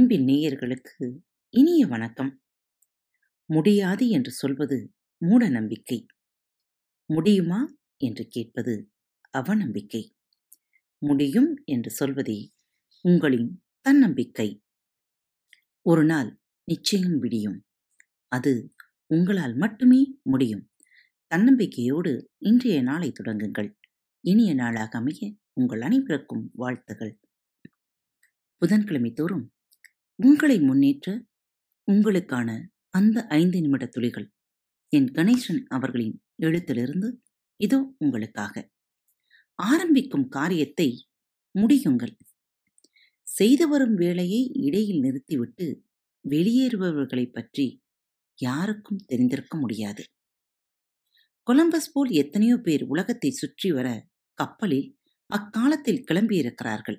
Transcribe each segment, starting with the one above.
அன்பின் நேயர்களுக்கு இனிய வணக்கம். முடியாது என்று சொல்வது மூட நம்பிக்கை. முடியுமா என்று கேட்பது அவநம்பிக்கை. முடியும் என்று சொல்வதே உங்களின் தன்னம்பிக்கை. ஒரு நாள் நிச்சயம் விடியும். அது உங்களால் மட்டுமே முடியும். தன்னம்பிக்கையோடு இன்றைய நாளை தொடங்குங்கள். இனிய நாளாக அமைய உங்கள் அனைவருக்கும் வாழ்த்துகள். புதன்கிழமை தோறும் உங்களை முன்னேற்ற உங்களுக்கான அந்த ஐந்து நிமிட துளிகள் என் கணேசன் அவர்களின் எழுத்திலிருந்து இதோ உங்களுக்காக. ஆரம்பிக்கும் காரியத்தை முடியுங்கள். செய்து வரும் வேலையை இடையில் நிறுத்திவிட்டு வெளியேறுபவர்களை பற்றி யாருக்கும் தெரிந்திருக்க முடியாது. கொலம்பஸ் போல் எத்தனையோ பேர் உலகத்தை சுற்றி வர கப்பலில் அக்காலத்தில் கிளம்பியிருக்கிறார்கள்.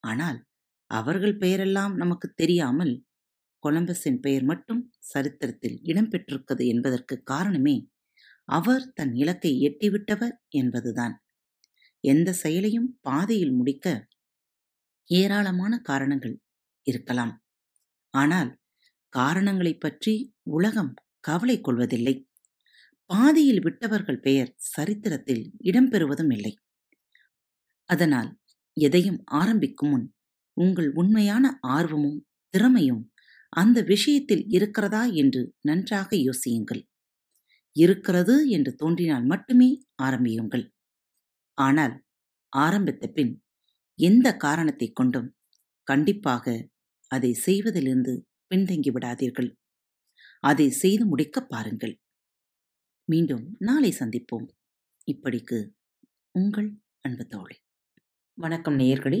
ஆனால் அவர்கள் பெயரெல்லாம் நமக்கு தெரியாமல் கொலம்பஸின் பெயர் மட்டும் சரித்திரத்தில் இடம்பெற்றிருக்கிறது என்பதற்கு காரணமே அவர் தன் இலக்கை எட்டிவிட்டவர் என்பதுதான். எந்த செயலையும் பாதையில் முடிக்க ஏராளமான காரணங்கள் இருக்கலாம். ஆனால் காரணங்களைப் பற்றி உலகம் கவலை கொள்வதில்லை. பாதியில் விட்டவர்கள் பெயர் சரித்திரத்தில் இடம்பெறுவதும் இல்லை. அதனால் எதையும் ஆரம்பிக்கும் முன் உங்கள் உண்மையான ஆர்வமும் திறமையும் அந்த விஷயத்தில் இருக்கிறதா என்று நன்றாக யோசியுங்கள். இருக்கிறது என்று தோன்றினால் மட்டுமே ஆரம்பியுங்கள். ஆனால் ஆரம்பித்த பின் எந்த காரணத்தை கொண்டும் கண்டிப்பாக அதை செய்வதிலிருந்து பின்தங்கி விடாதீர்கள். அதை செய்து முடிக்க பாருங்கள். மீண்டும் நாளை சந்திப்போம். இப்படிக்கு உங்கள் அன்பு தோழி. வணக்கம் நேயர்களே.